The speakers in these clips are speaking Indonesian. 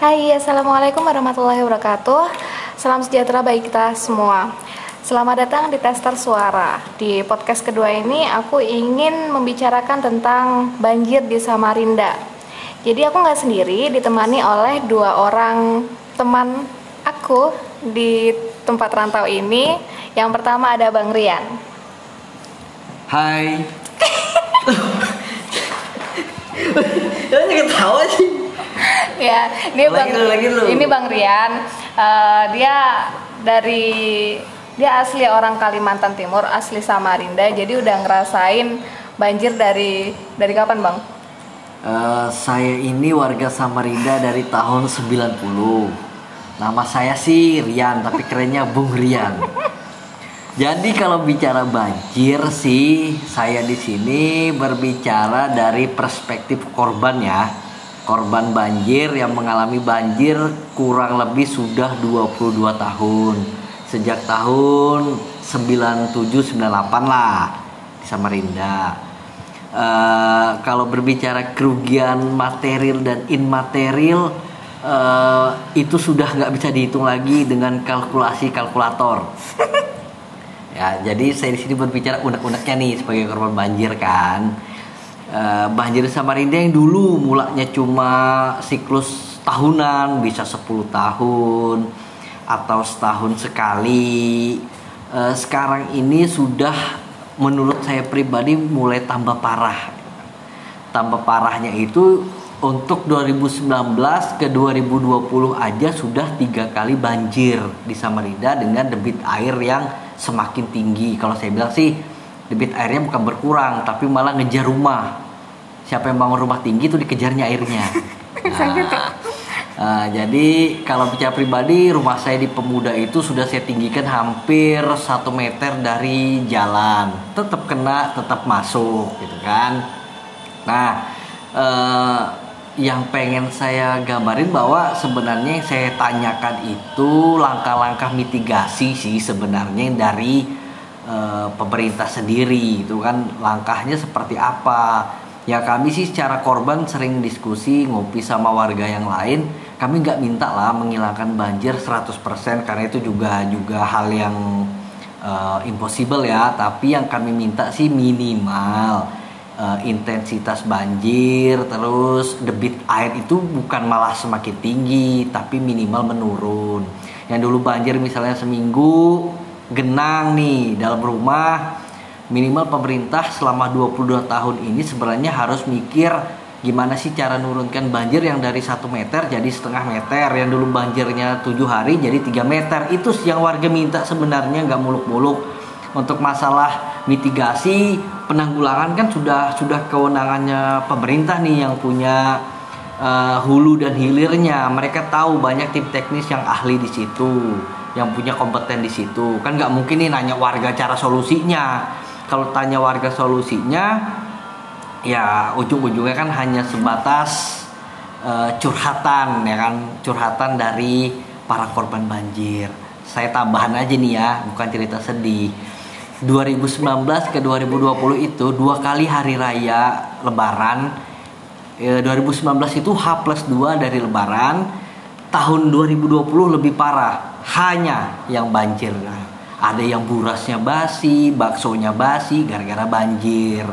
Hai, Assalamualaikum warahmatullahi wabarakatuh. Salam sejahtera bagi kita semua. Selamat datang di Tester Suara. Di podcast kedua ini aku ingin membicarakan tentang banjir di Samarinda. Jadi aku nggak sendiri, ditemani oleh dua orang teman aku di tempat rantau ini. Yang pertama ada Bang Rian. Hai. Jangan ketawa sih. ya ini Lagi bang lu, lagi lu. ini bang Rian Eh, dia dari dia asli orang Kalimantan Timur asli Samarinda jadi udah ngerasain banjir dari dari kapan bang Eh, saya ini warga Samarinda dari tahun 90. Nama saya sih Rian, tapi kerennya Bung Rian. Jadi kalau bicara banjir sih, saya di sini berbicara dari perspektif korban ya. Korban banjir yang mengalami banjir kurang lebih sudah 22 tahun. Sejak tahun 97 98 lah di Samarinda. Eh, kalau berbicara kerugian material dan immaterial eh, itu sudah nggak bisa dihitung lagi dengan kalkulasi kalkulator. ya, jadi saya di sini berbicara unek-uneknya nih sebagai korban banjir kan. Eh, banjir Samarinda yang dulu mulanya cuma siklus tahunan bisa 10 tahun atau setahun sekali. Eh, sekarang ini sudah menurut saya pribadi mulai tambah parah. Tambah parahnya itu untuk 2019 ke 2020 aja sudah tiga kali banjir di Samarinda dengan debit air yang semakin tinggi. Kalau saya bilang sih debit airnya bukan berkurang tapi malah ngejar rumah. Siapa yang bangun rumah tinggi itu dikejarnya airnya. Nah, Uh, jadi kalau bicara pribadi rumah saya di Pemuda itu sudah saya tinggikan hampir satu meter dari jalan tetap kena tetap masuk gitu kan nah eh, yang pengen saya gambarin bahwa sebenarnya yang saya tanyakan itu langkah-langkah mitigasi sih sebenarnya dari eh, pemerintah sendiri itu kan langkahnya seperti apa? Ya kami sih secara korban sering diskusi ngopi sama warga yang lain. Kami nggak minta lah menghilangkan banjir 100% karena itu juga juga hal yang eh, impossible ya. Tapi yang kami minta sih minimal eh, intensitas banjir terus debit air itu bukan malah semakin tinggi tapi minimal menurun. Yang dulu banjir misalnya seminggu genang nih dalam rumah. Minimal pemerintah selama 22 tahun ini sebenarnya harus mikir gimana sih cara nurunkan banjir yang dari satu meter jadi setengah meter yang dulu banjirnya tujuh hari jadi 3 meter. Itu yang warga minta sebenarnya nggak muluk-muluk. Untuk masalah mitigasi penanggulangan kan sudah sudah kewenangannya pemerintah nih yang punya eh, hulu dan hilirnya. Mereka tahu banyak tim teknis yang ahli di situ yang punya kompeten di situ. Kan nggak mungkin nih nanya warga cara solusinya. Kalau tanya warga solusinya ya ujung-ujungnya kan hanya sebatas eh, curhatan ya kan? Curhatan dari para korban banjir. Saya tambahan aja nih ya bukan cerita sedih. 2019 ke 2020 itu dua kali hari raya lebaran. Eh, 2019 itu H plus 2 dari lebaran. Tahun 2020 lebih parah hanya yang banjir ada yang burasnya basi baksonya basi gara-gara banjir.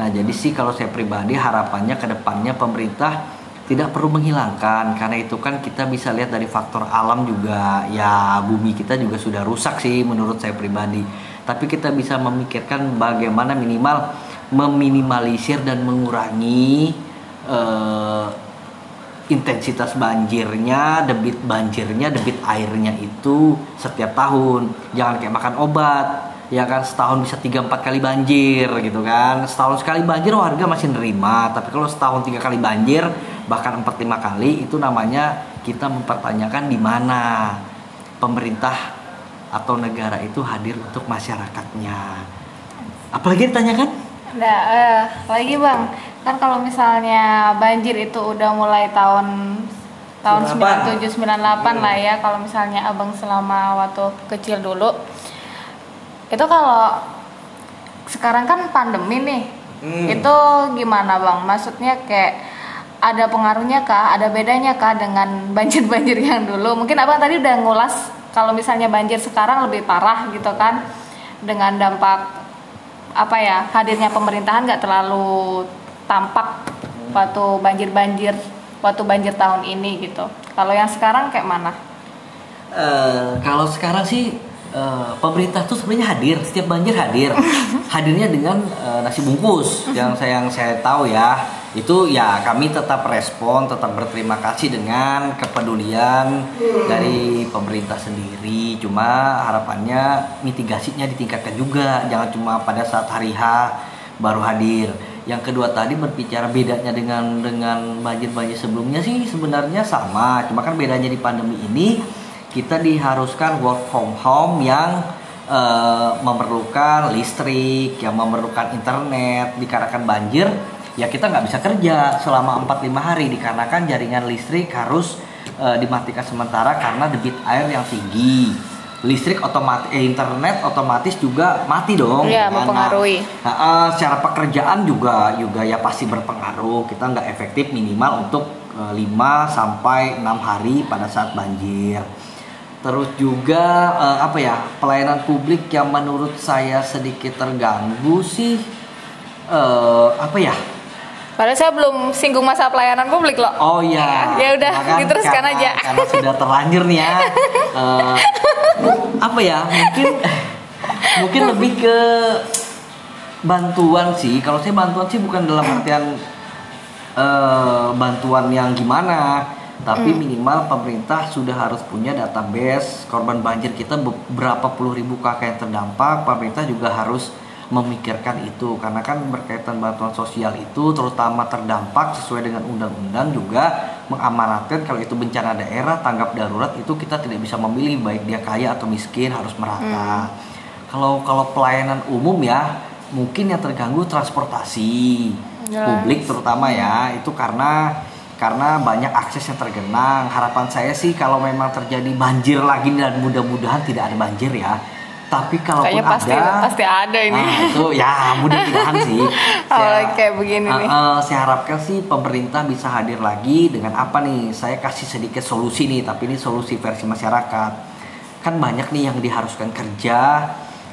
Nah, jadi sih kalau saya pribadi harapannya ke depannya pemerintah tidak perlu menghilangkan. Karena itu kan kita bisa lihat dari faktor alam juga. Ya bumi kita juga sudah rusak sih menurut saya pribadi. Tapi kita bisa memikirkan bagaimana minimal meminimalisir dan mengurangi eh, intensitas banjirnya, debit banjirnya, debit airnya itu setiap tahun. Jangan kayak makan obat, ya kan setahun bisa 3 4 kali banjir gitu kan. Setahun sekali banjir warga masih nerima, tapi kalau setahun tiga kali banjir bahkan 4 5 kali itu namanya kita mempertanyakan di mana pemerintah atau negara itu hadir untuk masyarakatnya. Apalagi ditanyakan? Nah, eh, lagi bang, kan kalau misalnya banjir itu udah mulai tahun tahun 98. 97 98 lah ya kalau misalnya abang selama waktu kecil dulu itu kalau sekarang kan pandemi nih Hmm. itu gimana bang maksudnya kayak ada pengaruhnya kah? Ada bedanya kah dengan banjir-banjir yang dulu? Mungkin abang tadi udah ngulas kalau misalnya banjir sekarang lebih parah gitu kan dengan dampak apa ya hadirnya pemerintahan nggak terlalu tampak waktu banjir-banjir waktu banjir tahun ini gitu. Kalau yang sekarang kayak mana? Uh, kalau sekarang sih uh, pemerintah tuh sebenarnya hadir setiap banjir hadir. Hadirnya dengan uh, nasi bungkus yang saya yang saya tahu ya. Itu ya kami tetap respon tetap berterima kasih dengan kepedulian dari pemerintah sendiri. Cuma harapannya mitigasinya ditingkatkan juga. Jangan cuma pada saat hari H baru hadir yang kedua tadi berbicara bedanya dengan dengan banjir-banjir sebelumnya sih sebenarnya sama. Cuma kan bedanya di pandemi ini kita diharuskan work from home yang uh, memerlukan listrik, yang memerlukan internet, dikarenakan banjir, ya kita nggak bisa kerja selama 4-5 hari. Dikarenakan jaringan listrik harus uh, dimatikan sementara karena debit air yang tinggi. Listrik otomatis, eh, internet otomatis juga mati dong. Iya, nah, mempengaruhi. Nah, uh, secara pekerjaan juga juga ya pasti berpengaruh. Kita nggak efektif minimal untuk uh, 5 sampai 6 hari pada saat banjir terus juga uh, apa ya pelayanan publik yang menurut saya sedikit terganggu sih uh, apa ya Padahal saya belum singgung masa pelayanan publik loh. Oh iya. Ya udah, kan, diteruskan karena, aja. Karena sudah terlanjur nih ya. uh, apa ya? Mungkin mungkin lebih ke bantuan sih. Kalau saya bantuan sih bukan dalam artian uh, bantuan yang gimana tapi mm. minimal pemerintah sudah harus punya database korban banjir kita berapa puluh ribu kakak yang terdampak pemerintah juga harus memikirkan itu karena kan berkaitan bantuan sosial itu terutama terdampak sesuai dengan undang-undang juga mengamanatkan kalau itu bencana daerah tanggap darurat itu kita tidak bisa memilih baik dia kaya atau miskin harus merata. Hmm. Kalau kalau pelayanan umum ya mungkin yang terganggu transportasi yes. publik terutama ya itu karena karena banyak akses yang tergenang. Harapan saya sih kalau memang terjadi banjir lagi dan mudah-mudahan tidak ada banjir ya. Tapi kalau pasti, ada, pasti ada ini. Nah, itu ya mudah-mudahan sih. Saya, kayak begini uh, nih. Uh, saya harapkan sih pemerintah bisa hadir lagi dengan apa nih? Saya kasih sedikit solusi nih, tapi ini solusi versi masyarakat. Kan banyak nih yang diharuskan kerja,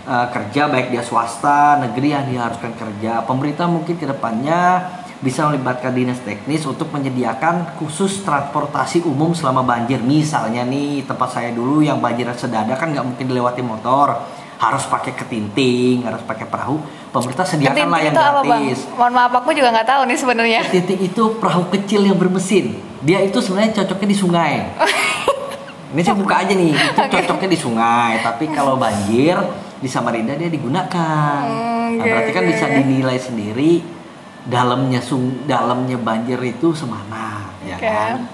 uh, kerja baik dia swasta, negeri yang diharuskan kerja. Pemerintah mungkin ke depannya bisa melibatkan dinas teknis untuk menyediakan khusus transportasi umum selama banjir. Misalnya nih tempat saya dulu yang banjir sedada kan nggak mungkin dilewati motor, harus pakai ketinting, harus pakai perahu. Pemerintah sediakan lah yang gratis. Apa, Mohon maaf aku juga nggak tahu nih sebenarnya. Ketinting itu perahu kecil yang bermesin. Dia itu sebenarnya cocoknya di sungai. Ini saya buka aja nih, itu cocoknya di sungai. Tapi kalau banjir di Samarinda dia digunakan. Hmm, nah, berarti kan bisa dinilai sendiri dalamnya sung dalamnya banjir itu semana ya kan?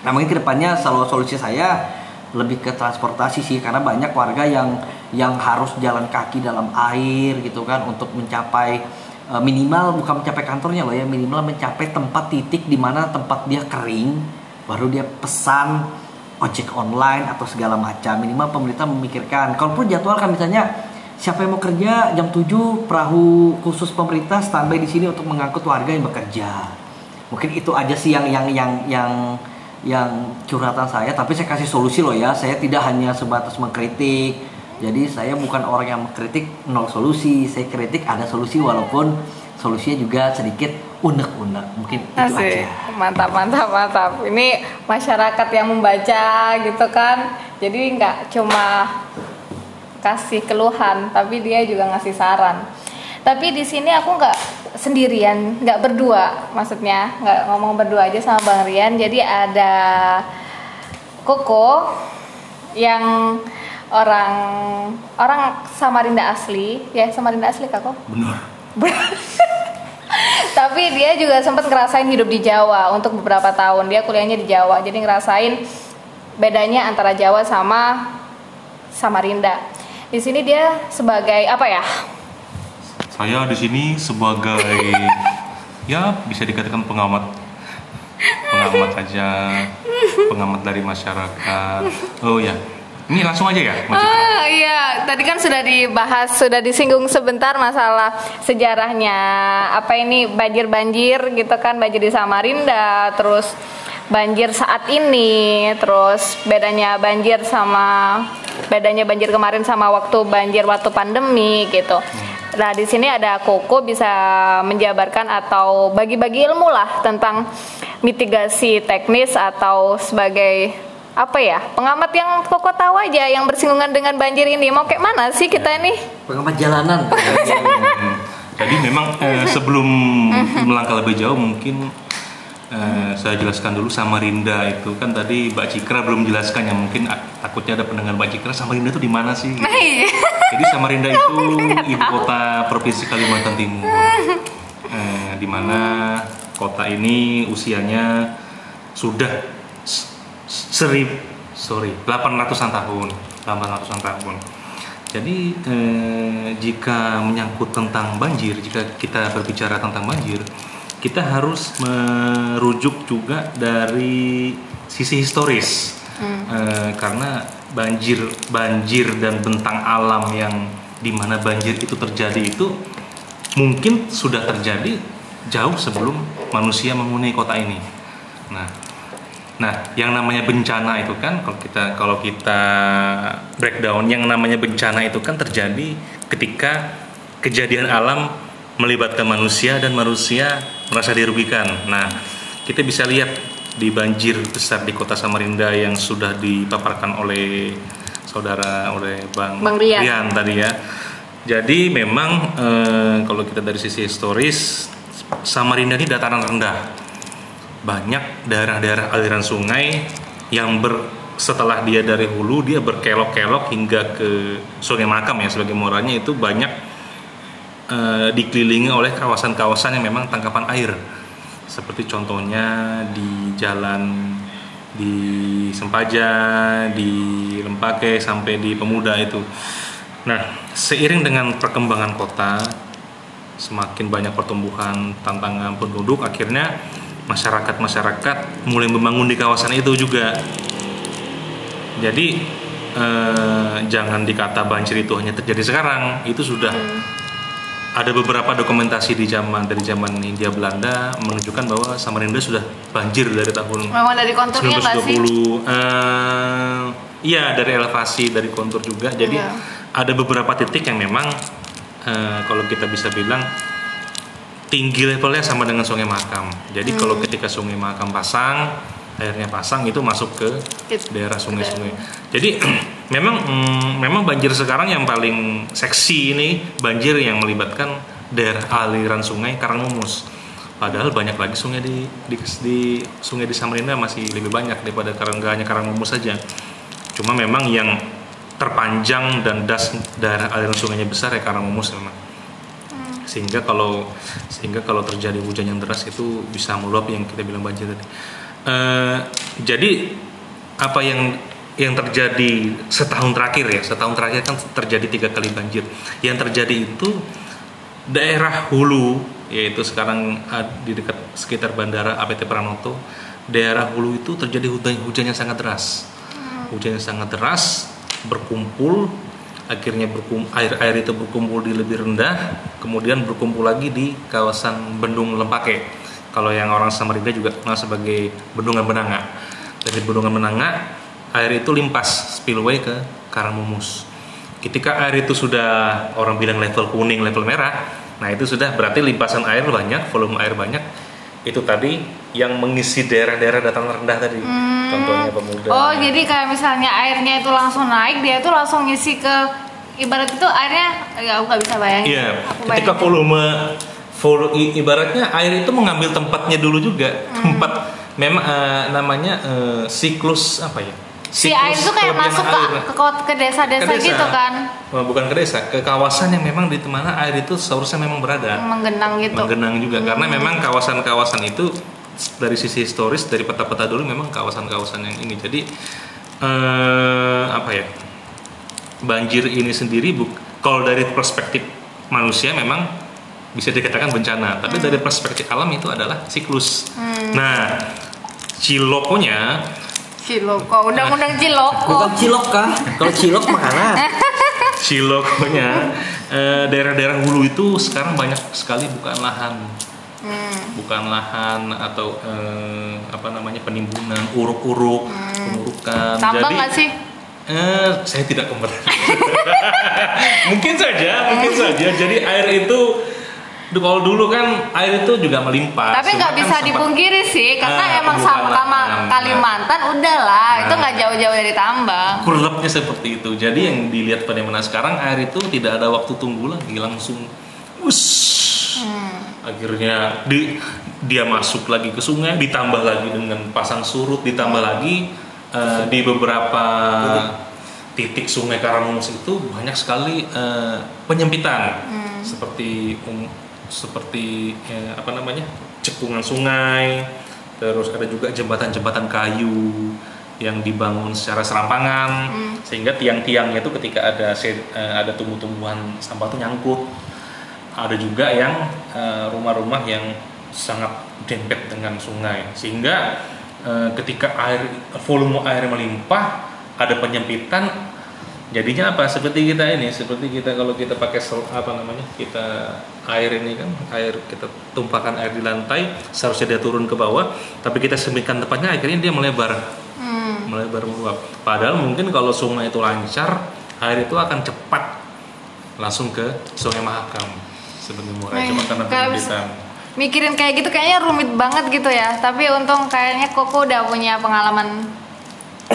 Nah mungkin ke depannya selalu solusi saya lebih ke transportasi sih karena banyak warga yang yang harus jalan kaki dalam air gitu kan untuk mencapai e, minimal bukan mencapai kantornya loh ya minimal mencapai tempat titik di mana tempat dia kering baru dia pesan ojek online atau segala macam. Minimal pemerintah memikirkan. Kalaupun jadwal kan misalnya siapa yang mau kerja jam 7 perahu khusus pemerintah standby di sini untuk mengangkut warga yang bekerja. Mungkin itu aja sih yang yang yang yang yang curhatan saya tapi saya kasih solusi loh ya. Saya tidak hanya sebatas mengkritik. Jadi saya bukan orang yang mengkritik nol solusi. Saya kritik ada solusi walaupun solusinya juga sedikit unek-unek. Mungkin itu Asik. aja. Mantap, mantap, mantap. Ini masyarakat yang membaca gitu kan. Jadi nggak cuma kasih keluhan tapi dia juga ngasih saran. Tapi di sini aku nggak sendirian nggak berdua maksudnya nggak ngomong berdua aja sama bang Rian. Jadi ada Koko yang orang orang Samarinda asli. Ya Samarinda asli kak benar. Tapi dia juga sempat ngerasain hidup di Jawa untuk beberapa tahun. Dia kuliahnya di Jawa jadi ngerasain bedanya antara Jawa sama Samarinda di sini dia sebagai apa ya? Saya di sini sebagai ya bisa dikatakan pengamat pengamat aja pengamat dari masyarakat oh ya Ini langsung aja ya? Ah, iya, tadi kan sudah dibahas, sudah disinggung sebentar masalah sejarahnya. Apa ini banjir-banjir gitu kan, banjir di Samarinda, terus banjir saat ini, terus bedanya banjir sama bedanya banjir kemarin sama waktu banjir waktu pandemi gitu. Nah, di sini ada Koko bisa menjabarkan atau bagi-bagi ilmu lah tentang mitigasi teknis atau sebagai apa ya pengamat yang Koko tahu aja yang bersinggungan dengan banjir ini mau kayak mana sih kita ini? Pengamat jalanan. Jadi memang eh, sebelum melangkah lebih jauh mungkin eh, saya jelaskan dulu Samarinda itu kan tadi Mbak Cikra belum jelaskan ya mungkin ak- takutnya ada pendengar Mbak Cikra Samarinda itu di mana sih? Iya. Jadi Samarinda itu ibu kota provinsi Kalimantan Timur, eh, di mana kota ini usianya sudah serib sorry 800-an tahun, 800-an tahun. Jadi eh, jika menyangkut tentang banjir, jika kita berbicara tentang banjir, kita harus merujuk juga dari sisi historis, Eh, karena banjir, banjir dan bentang alam yang di mana banjir itu terjadi itu mungkin sudah terjadi jauh sebelum manusia menghuni kota ini. Nah, Nah, yang namanya bencana itu kan kalau kita kalau kita breakdown yang namanya bencana itu kan terjadi ketika kejadian alam melibatkan manusia dan manusia merasa dirugikan. Nah, kita bisa lihat di banjir besar di kota Samarinda yang sudah dipaparkan oleh saudara oleh Bang, Bang Rian. tadi ya. Jadi memang eh, kalau kita dari sisi historis Samarinda ini dataran rendah banyak daerah-daerah aliran sungai yang ber setelah dia dari hulu dia berkelok-kelok hingga ke Sungai Makam ya sebagai muaranya itu banyak eh, dikelilingi oleh kawasan-kawasan yang memang tangkapan air seperti contohnya di jalan di Sempaja, di Lempake sampai di Pemuda itu. Nah, seiring dengan perkembangan kota, semakin banyak pertumbuhan tantangan penduduk, akhirnya masyarakat-masyarakat mulai membangun di kawasan itu juga. Jadi eh, jangan dikata banjir itu hanya terjadi sekarang, itu sudah ada beberapa dokumentasi di zaman dari zaman Hindia Belanda menunjukkan bahwa Samarinda sudah banjir dari tahun Memang dari konturnya nggak sih? 1920 eh, iya dari elevasi dari kontur juga jadi Iya. ada beberapa titik yang memang eh, kalau kita bisa bilang tinggi levelnya sama dengan sungai Makam jadi kalau Hmm. ketika sungai Makam pasang airnya pasang itu masuk ke daerah sungai-sungai jadi memang mm, memang banjir sekarang yang paling seksi ini banjir yang melibatkan daerah aliran sungai Karangmumus Padahal banyak lagi sungai di, di, di sungai di Samarinda masih lebih banyak daripada karang nggak hanya Karangmumus saja. Cuma memang yang terpanjang dan das daerah aliran sungainya besar ya Karangmumus memang. Sehingga kalau sehingga kalau terjadi hujan yang deras itu bisa meluap yang kita bilang banjir tadi. Eh, jadi apa yang yang terjadi setahun terakhir ya. Setahun terakhir kan terjadi tiga kali banjir. Yang terjadi itu daerah hulu yaitu sekarang ah, di dekat sekitar bandara APT Pranoto daerah hulu itu terjadi hujan hujan yang sangat deras. Hujan yang sangat deras berkumpul akhirnya berkum, air air itu berkumpul di lebih rendah kemudian berkumpul lagi di kawasan Bendung Lempake. Kalau yang orang Samarinda juga kenal sebagai Bendungan Benanga dari Bendungan Benanga air itu limpas spillway ke Karangmumus ketika air itu sudah orang bilang level kuning level merah nah itu sudah berarti limpasan air banyak volume air banyak itu tadi yang mengisi daerah-daerah dataran rendah tadi contohnya pemuda Oh, jadi kayak misalnya airnya itu langsung naik, dia itu langsung ngisi ke ibarat itu airnya ya aku nggak bisa bayangin. Iya, ketika volume volu- i- ibaratnya air itu mengambil tempatnya dulu juga. Hmm. Tempat memang eh, namanya eh, siklus apa ya? Si air itu kayak masuk ke ke, ke desa-desa Ke desa. gitu kan, Oh, bukan ke desa, ke kawasan yang memang di mana air itu seharusnya memang berada. menggenang gitu. Menggenang juga karena memang kawasan-kawasan itu dari sisi historis dari peta-peta dulu memang kawasan-kawasan yang ini. Jadi eh, apa ya? Banjir ini sendiri buk kalau dari perspektif manusia memang bisa dikatakan bencana, tapi dari perspektif alam itu adalah siklus. Nah, cilokonya Ciloko, undang-undang Ciloko. Bukan cilok kah? Kalau cilok mana? Ciloknya eh, daerah-daerah hulu itu sekarang banyak sekali bukan lahan Hmm. bukan lahan atau eh, apa namanya penimbunan uruk-uruk pengurukan Tambang jadi nggak sih? eh, saya tidak kompeten mungkin saja mungkin saja jadi air itu kalau dulu kan air itu juga melimpah Tapi nggak kan bisa sempat- dipungkiri sih, karena Ah, emang sama Kalimantan udahlah, itu Nah. nggak jauh-jauh dari tambang. kurlepnya seperti itu. Jadi yang dilihat pada mana sekarang air itu tidak ada waktu tunggu lagi, langsung us. Akhirnya di, dia masuk lagi ke sungai, ditambah lagi dengan pasang surut, ditambah lagi eh, di beberapa titik sungai Karamus itu banyak sekali eh, penyempitan, seperti um, seperti eh, apa namanya cekungan sungai, terus ada juga jembatan-jembatan kayu yang dibangun secara serampangan sehingga tiang-tiangnya itu ketika ada eh, ada tumbuh-tumbuhan sampah itu nyangkut. Ada juga yang eh, rumah-rumah yang sangat dempet dengan sungai sehingga eh, ketika air volume air melimpah ada penyempitan jadinya apa? Seperti kita ini seperti kita kalau kita pakai sel- apa namanya kita air ini kan air kita tumpahkan air di lantai seharusnya dia turun ke bawah tapi kita sempitkan tempatnya akhirnya dia melebar. Hmm. melebar meluap padahal mungkin kalau sungai itu lancar air itu akan cepat langsung ke sungai Mahakam. Sebagai murai cuma karena penyempitan Mikirin kayak gitu kayaknya rumit banget gitu ya. Tapi untung kayaknya Koko udah punya pengalaman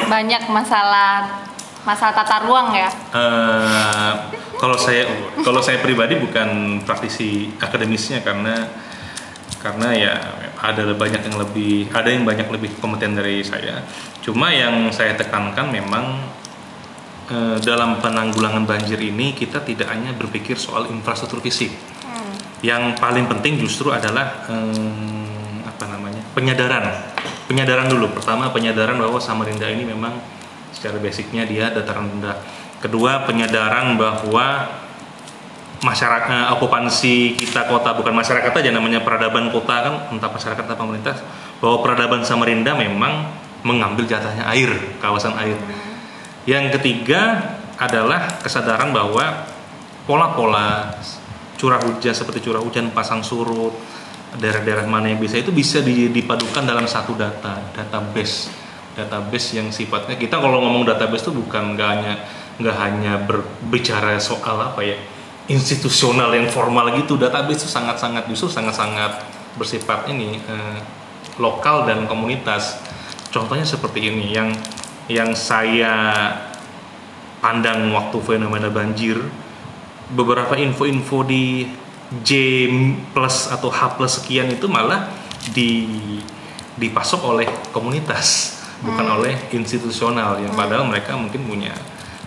banyak masalah masalah tata ruang ya. Eh, kalau saya kalau saya pribadi bukan praktisi akademisnya karena karena ya ada banyak yang lebih ada yang banyak lebih kompeten dari saya cuma yang saya tekankan memang eh, dalam penanggulangan banjir ini kita tidak hanya berpikir soal infrastruktur fisik Hmm. yang paling penting justru adalah eh, apa namanya penyadaran penyadaran dulu pertama penyadaran bahwa Samarinda ini memang secara basicnya dia dataran rendah kedua penyadaran bahwa masyarakat eh, okupansi kita kota bukan masyarakat aja namanya peradaban kota kan entah masyarakat atau pemerintah bahwa peradaban Samarinda memang mengambil jatahnya air kawasan air. Yang ketiga adalah kesadaran bahwa pola-pola curah hujan seperti curah hujan pasang surut daerah-daerah mana yang bisa itu bisa di- dipadukan dalam satu data database database yang sifatnya kita kalau ngomong database itu bukan nggak hanya nggak hanya berbicara soal apa ya institusional yang formal gitu. Database itu sangat-sangat justru sangat-sangat bersifat ini eh, lokal dan komunitas. Contohnya seperti ini yang yang saya pandang waktu fenomena banjir beberapa info-info di J plus atau H plus sekian itu malah di dipasok oleh komunitas bukan oleh institusional yang padahal mereka mungkin punya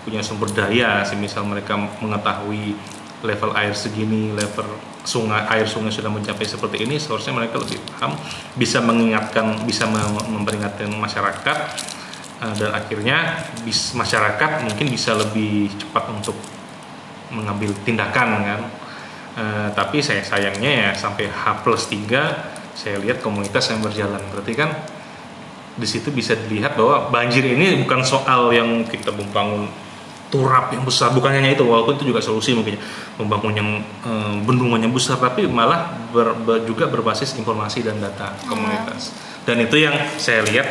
punya sumber daya. Semisal mereka mengetahui level air segini level sungai air sungai sudah mencapai seperti ini seharusnya mereka lebih paham bisa mengingatkan bisa mem- memperingatkan masyarakat eh, dan akhirnya bis, masyarakat mungkin bisa lebih cepat untuk mengambil tindakan kan. Eh, tapi saya sayangnya ya sampai H plus 3 saya lihat komunitas yang berjalan. Berarti kan di situ bisa dilihat bahwa banjir ini bukan soal yang kita membangun turap yang besar bukan hanya itu walaupun itu juga solusi mungkin ya, membangun yang eh, bendungan yang besar tapi malah ber- ber- juga berbasis informasi dan data komunitas. Dan itu yang saya lihat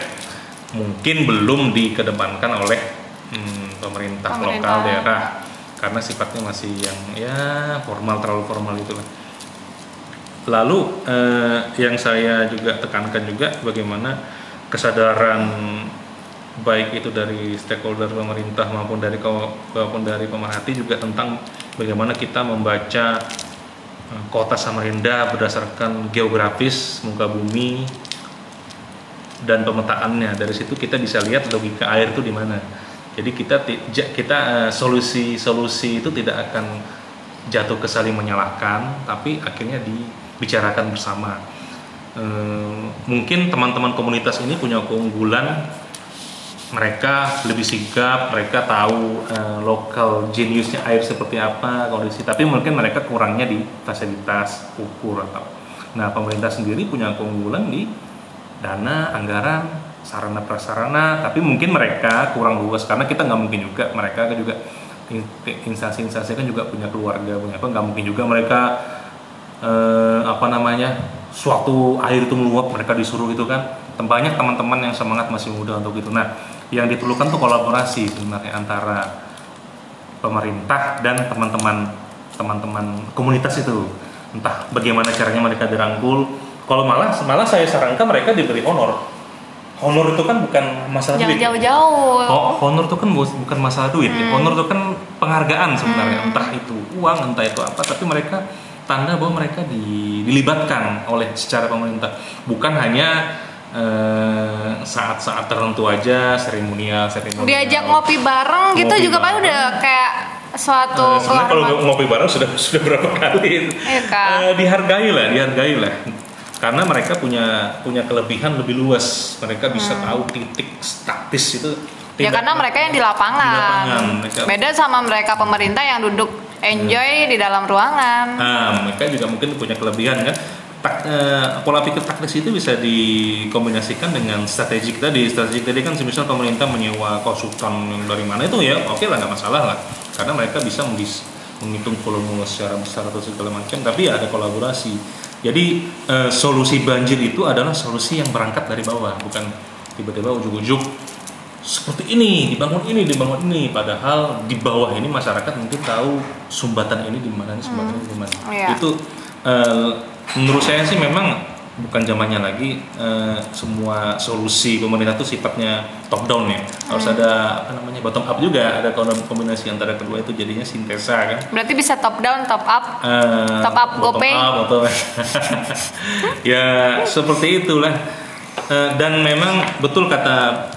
mungkin belum dikedepankan oleh hmm, pemerintah, Pemerintah. lokal daerah karena sifatnya masih yang ya formal terlalu formal itu lalu eh, yang saya juga tekankan juga bagaimana kesadaran baik itu dari stakeholder pemerintah maupun dari maupun dari pemerhati juga tentang bagaimana kita membaca eh, kota Samarinda berdasarkan geografis muka bumi dan pemetaannya. Dari situ kita bisa lihat logika air itu di mana. Jadi kita kita eh, solusi-solusi itu tidak akan jatuh ke saling menyalahkan tapi akhirnya dibicarakan bersama Eh, mungkin teman-teman komunitas ini punya keunggulan. Mereka lebih sigap, mereka tahu eh, lokal geniusnya air seperti apa kondisi, tapi mungkin mereka kurangnya di fasilitas ukur atau. Nah pemerintah sendiri punya keunggulan di dana, anggaran, sarana prasarana. Tapi mungkin mereka kurang luas karena kita nggak mungkin juga. Mereka juga instansi-instansi kan juga punya keluarga punya apa. Nggak mungkin juga mereka eh, apa namanya suatu air itu meluap mereka disuruh itu kan. Banyak teman-teman yang semangat masih muda untuk itu. Nah yang diperlukan tuh kolaborasi sebenarnya antara pemerintah dan teman-teman teman-teman komunitas itu. Entah bagaimana caranya mereka dirangkul. Kalau malah malah saya sarankan mereka diberi honor. Honor itu kan bukan masalah Jangan duit. jauh-jauh. Oh, honor itu kan bu- bukan masalah duit. Ya. Honor itu kan penghargaan sebenarnya, Hmm. entah itu uang, entah itu apa, tapi mereka tanda bahwa mereka di- dilibatkan oleh secara pemerintah, bukan hanya eh, saat-saat tertentu aja seremonial, seremonial. Diajak ngopi bareng gitu Ngopi juga bareng. udah kayak suatu Eh, sebenarnya kalau ngopi bareng sudah sudah berapa kali Iya, Kak. Eh, dihargai lah dihargai lah karena mereka punya punya kelebihan lebih luas mereka bisa tahu titik taktis itu Hmm. Ya tidak- karena mereka yang di lapangan. Di lapangan, mereka- Beda sama mereka pemerintah yang duduk enjoy di dalam ruangan. Nah, mereka juga mungkin punya kelebihan kan. Tak, eh, pola pikir taktis itu bisa dikombinasikan dengan strategi tadi. Strategi tadi kan semisal pemerintah menyewa konsultan yang dari mana itu ya, oke lah nggak masalah lah. Karena mereka bisa menghitung volume secara besar atau segala macam, tapi ya ada kolaborasi. Jadi eh, solusi banjir itu adalah solusi yang berangkat dari bawah, bukan tiba-tiba ujuk-ujuk seperti ini dibangun ini dibangun ini. Padahal di bawah ini masyarakat mungkin tahu sumbatan ini di mana sumbatan ini di mana. Iya. itu eh, menurut saya sih memang bukan zamannya lagi eh, semua solusi pemerintah itu sifatnya top down ya. Harus ada apa namanya bottom up juga. Ada kombinasi antara kedua itu jadinya sintesa kan? Berarti bisa top down, top up. Eh, Top up GoPay. up atau- ya seperti itulah. Dan memang betul kata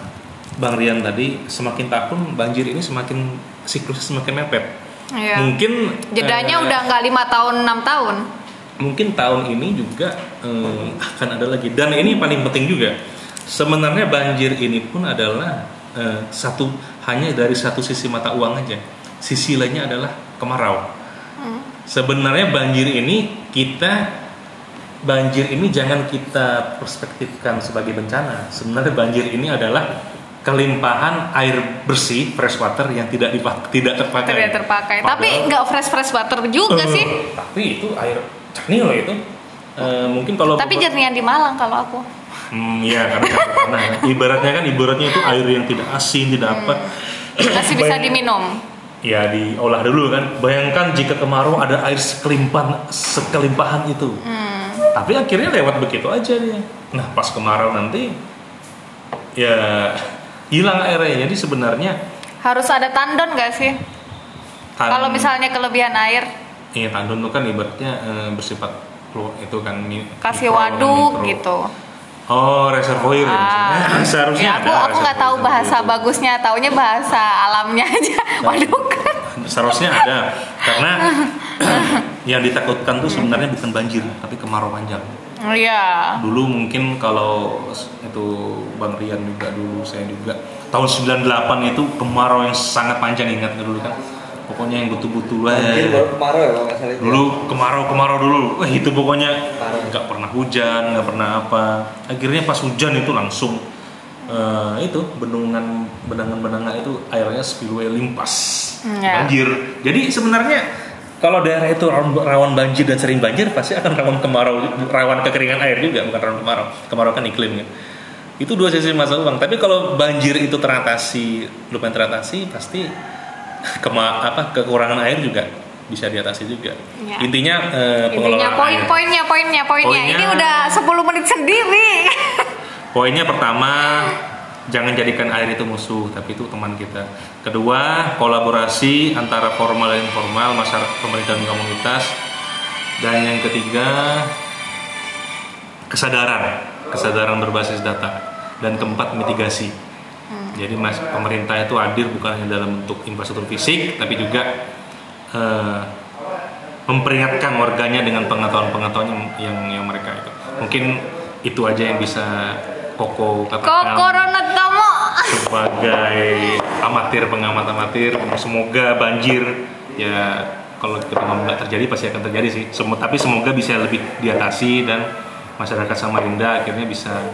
Bang Rian tadi semakin tahun banjir ini semakin siklusnya semakin mepet. Iya. mungkin Jedanya eh, udah nggak lima tahun, enam tahun. mungkin tahun ini juga eh, akan ada lagi. Dan ini paling penting juga sebenarnya banjir ini pun adalah eh, satu hanya dari satu sisi mata uang aja. Sisi lainnya adalah kemarau. Sebenarnya banjir ini kita banjir ini jangan kita perspektifkan sebagai bencana. Sebenarnya banjir ini adalah kelimpahan air bersih fresh water yang tidak dipak tidak terpakai Tidak terpakai. Tapi Padahal- nggak fresh fresh water juga Eh, sih. Tapi itu air jernih loh itu. Eh, mungkin kalau Tapi jernihan di Malang kalau aku. Hmm, iya karena pernah. Ibaratnya kan ibaratnya itu air yang tidak asin, tidak apa. Masih bisa Bayang- diminum. Ya diolah dulu kan. Bayangkan jika kemarau ada air sekelimpahan sekelimpahan itu. Hmm. Tapi akhirnya lewat begitu aja dia. Nah pas kemarau nanti ya hilang airnya. Jadi sebenarnya Harus ada tandon nggak sih? tan- Kalau misalnya kelebihan air, Iya tandon itu kan ibaratnya eh, bersifat itu kan mi- kasih mikro, waduk mikro. gitu. Oh, reservoir ya. Ah. Seharusnya Ya, aku ada aku nggak tahu bahasa itu. bagusnya, taunya bahasa alamnya aja. Waduk. Seharusnya ada. Karena yang ditakutkan tuh sebenarnya bukan banjir, tapi kemarau panjang. Iya. Dulu mungkin kalau itu Bang Rian juga dulu, saya juga. Tahun 98 itu kemarau yang sangat panjang ingat nggak dulu kan? Pokoknya yang betul-betul Banjir eh, baru kemarau ya kalau salah dulu kemarau kemarau dulu. Wah itu pokoknya nggak pernah hujan nggak pernah apa. Akhirnya pas hujan itu langsung eh, itu bendungan benangan-benangan itu airnya spillway limpas Hmm, ya. banjir. Jadi sebenarnya kalau daerah itu rawan, banjir dan sering banjir pasti akan rawan kemarau rawan kekeringan air juga bukan rawan kemarau kemarau kan iklim kan itu dua sisi masalah uang tapi kalau banjir itu teratasi lumayan teratasi pasti kema apa kekurangan air juga bisa diatasi juga Ya. intinya eh, Intinya pengelolaan air poin-poinnya, poinnya, poinnya. Poinnya- Ini udah 10 menit sendiri. Poinnya pertama, jangan jadikan air itu musuh, tapi itu teman kita. Kedua, kolaborasi antara formal dan informal, masyarakat, pemerintah dan komunitas. Dan yang ketiga, kesadaran, kesadaran berbasis data. Dan keempat, mitigasi. Jadi mas, pemerintah itu hadir bukan hanya dalam bentuk infrastruktur fisik, tapi juga eh, memperingatkan warganya dengan pengetahuan-pengetahuan yang, yang yang mereka itu. Mungkin itu aja yang bisa Koko Kok katakan corona tomo? sebagai amatir pengamat amatir. Semoga banjir ya kalau kita ngomong nggak terjadi pasti akan terjadi sih. Sem- tapi semoga bisa lebih diatasi dan masyarakat Samarinda akhirnya bisa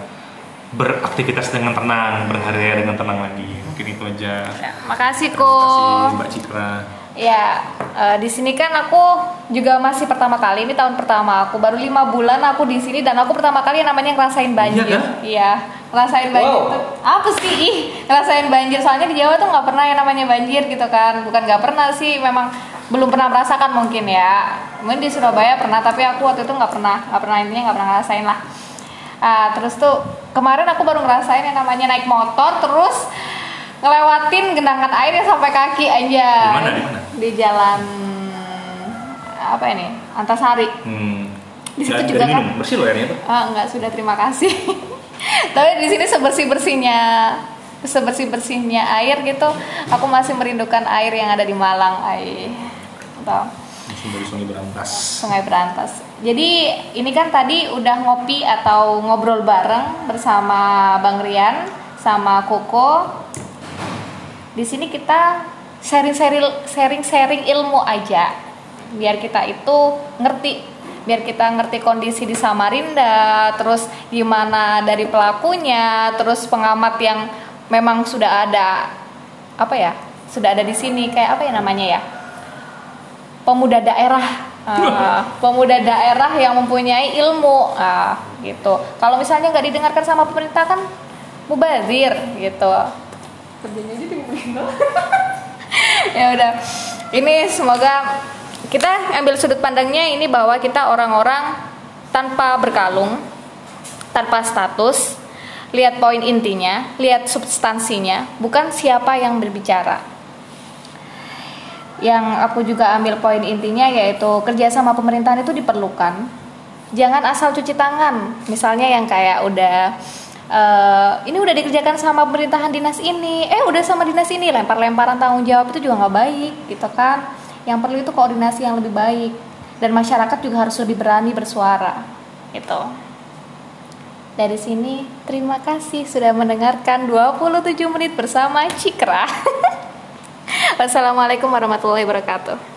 beraktivitas dengan tenang, berkarya dengan tenang lagi. Mungkin itu aja. Ya, makasih Terima kasih kok. Mbak Citra. Ya, eh, di sini kan aku juga masih pertama kali. Ini tahun pertama aku. Baru lima bulan aku di sini dan aku pertama kali yang namanya ngerasain banjir. Iya kan? Iya, ngerasain banjir Wow. tuh. Apa sih? Ih, ngerasain banjir. Soalnya di Jawa tuh nggak pernah yang namanya banjir gitu kan. Bukan nggak pernah sih, memang belum pernah merasakan mungkin ya. Mungkin di Surabaya pernah, tapi aku waktu itu nggak pernah, nggak pernah intinya nggak pernah ngerasain lah. Ah, terus tuh kemarin aku baru ngerasain yang namanya naik motor terus ngelewatin genangan air yang sampai kaki aja. Di mana, di mana? Di jalan apa ini? Antasari. Hmm. Di situ juga kan- minum. Bersih loh airnya tuh. Ah, enggak sudah terima kasih. Tapi di sini sebersih bersihnya sebersih bersihnya air gitu, aku masih merindukan air yang ada di Malang, Langsung dari Sungai Berantas. Sungai Berantas. Jadi ini kan tadi udah ngopi atau ngobrol bareng bersama Bang Rian sama Koko. Di sini kita sharing-sharing sharing-sharing ilmu aja. Biar kita itu ngerti, biar kita ngerti kondisi di Samarinda, terus gimana dari pelakunya, terus pengamat yang memang sudah ada apa ya? Sudah ada di sini kayak apa ya namanya ya? pemuda daerah Ah, pemuda daerah yang mempunyai ilmu ah, gitu kalau misalnya nggak didengarkan sama pemerintah kan mubazir gitu kerjanya aja doang. ya udah. Ini semoga kita ambil sudut pandangnya ini bahwa kita orang-orang tanpa berkalung tanpa status lihat poin intinya lihat substansinya bukan siapa yang berbicara. Yang aku juga ambil poin intinya yaitu kerjasama pemerintahan itu diperlukan. Jangan asal cuci tangan misalnya yang kayak udah eh, ini udah dikerjakan sama pemerintahan dinas ini. Eh udah sama dinas ini. Lempar-lemparan tanggung jawab itu juga nggak baik gitu kan. Yang perlu itu koordinasi yang lebih baik. Dan masyarakat juga harus lebih berani bersuara gitu. Dari sini terima kasih sudah mendengarkan 27 menit bersama Cikra Wassalamualaikum warahmatullahi wabarakatuh